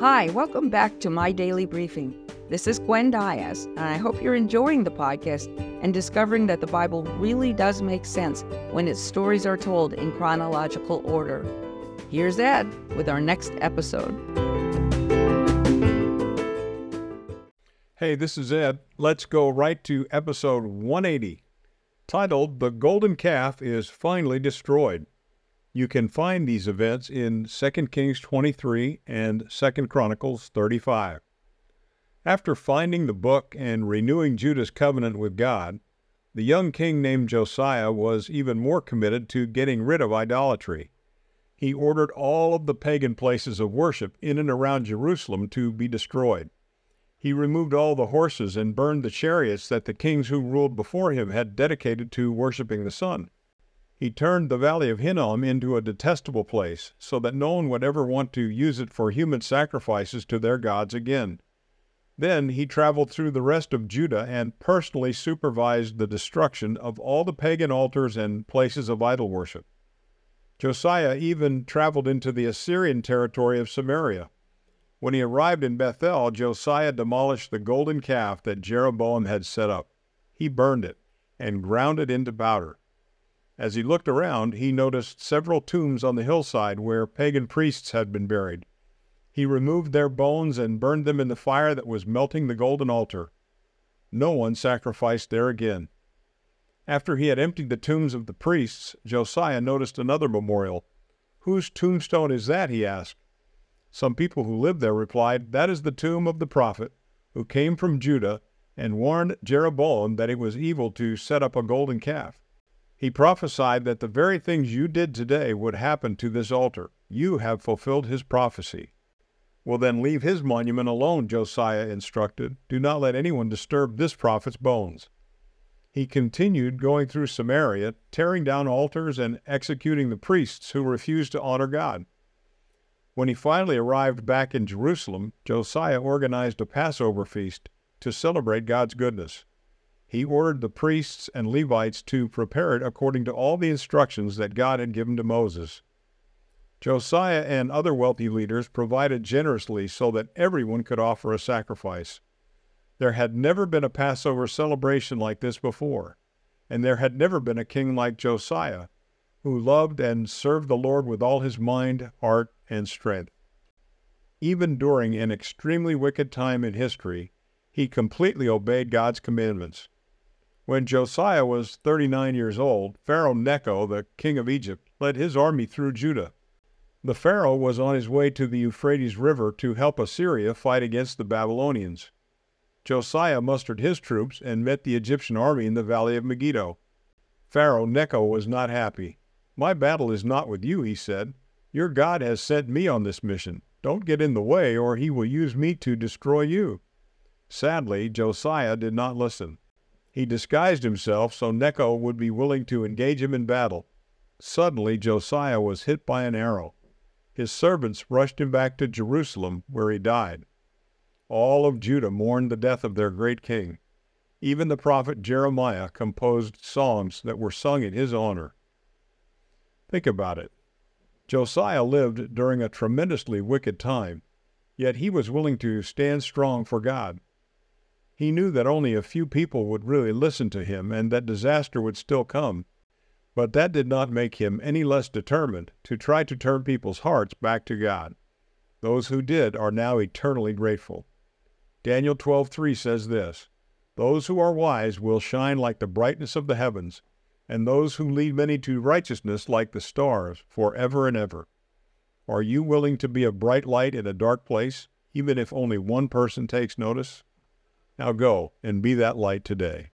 Hi, welcome back to My Daily Briefing. This is Gwen Diaz, and I hope you're enjoying the podcast and discovering that the Bible really does make sense when its stories are told in chronological order. Here's Ed with our next episode. Hey, this is Ed. Let's go right to episode 180, titled The Golden Calf is Finally Destroyed. You can find these events in 2 Kings 23 and 2 Chronicles 35. After finding the book and renewing Judah's covenant with God, the young king named Josiah was even more committed to getting rid of idolatry. He ordered all of the pagan places of worship in and around Jerusalem to be destroyed. He removed all the horses and burned the chariots that the kings who ruled before him had dedicated to worshiping the sun. He turned the valley of Hinnom into a detestable place, so that no one would ever want to use it for human sacrifices to their gods again. Then he traveled through the rest of Judah and personally supervised the destruction of all the pagan altars and places of idol worship. Josiah even traveled into the Assyrian territory of Samaria. When he arrived in Bethel, Josiah demolished the golden calf that Jeroboam had set up. He burned it and ground it into powder. As he looked around, he noticed several tombs on the hillside where pagan priests had been buried. He removed their bones and burned them in the fire that was melting the golden altar. No one sacrificed there again. After he had emptied the tombs of the priests, Josiah noticed another memorial. Whose tombstone is that? he asked. Some people who lived there replied, That is the tomb of the prophet who came from Judah and warned Jeroboam that it was evil to set up a golden calf. He prophesied that the very things you did today would happen to this altar. You have fulfilled his prophecy. Well, then leave his monument alone, Josiah instructed. Do not let anyone disturb this prophet's bones. He continued going through Samaria, tearing down altars and executing the priests who refused to honor God. When he finally arrived back in Jerusalem, Josiah organized a Passover feast to celebrate God's goodness. He ordered the priests and Levites to prepare it according to all the instructions that God had given to Moses. Josiah and other wealthy leaders provided generously so that everyone could offer a sacrifice. There had never been a Passover celebration like this before, and there had never been a king like Josiah, who loved and served the Lord with all his mind, heart, and strength. Even during an extremely wicked time in history, he completely obeyed God's commandments. When Josiah was 39 years old, Pharaoh Necho, the king of Egypt, led his army through Judah. The Pharaoh was on his way to the Euphrates River to help Assyria fight against the Babylonians. Josiah mustered his troops and met the Egyptian army in the valley of Megiddo. Pharaoh Necho was not happy. My battle is not with you, he said. Your God has sent me on this mission. Don't get in the way, or he will use me to destroy you. Sadly, Josiah did not listen. He disguised himself so Necho would be willing to engage him in battle. Suddenly, Josiah was hit by an arrow. His servants rushed him back to Jerusalem, where he died. All of Judah mourned the death of their great king. Even the prophet Jeremiah composed songs that were sung in his honor. Think about it. Josiah lived during a tremendously wicked time, yet he was willing to stand strong for God. He knew that only a few people would really listen to him and that disaster would still come. But that did not make him any less determined to try to turn people's hearts back to God. Those who did are now eternally grateful. Daniel 12:3 says this: Those who are wise will shine like the brightness of the heavens, and those who lead many to righteousness like the stars forever and ever. Are you willing to be a bright light in a dark place, even if only one person takes notice? Now go and be that light today.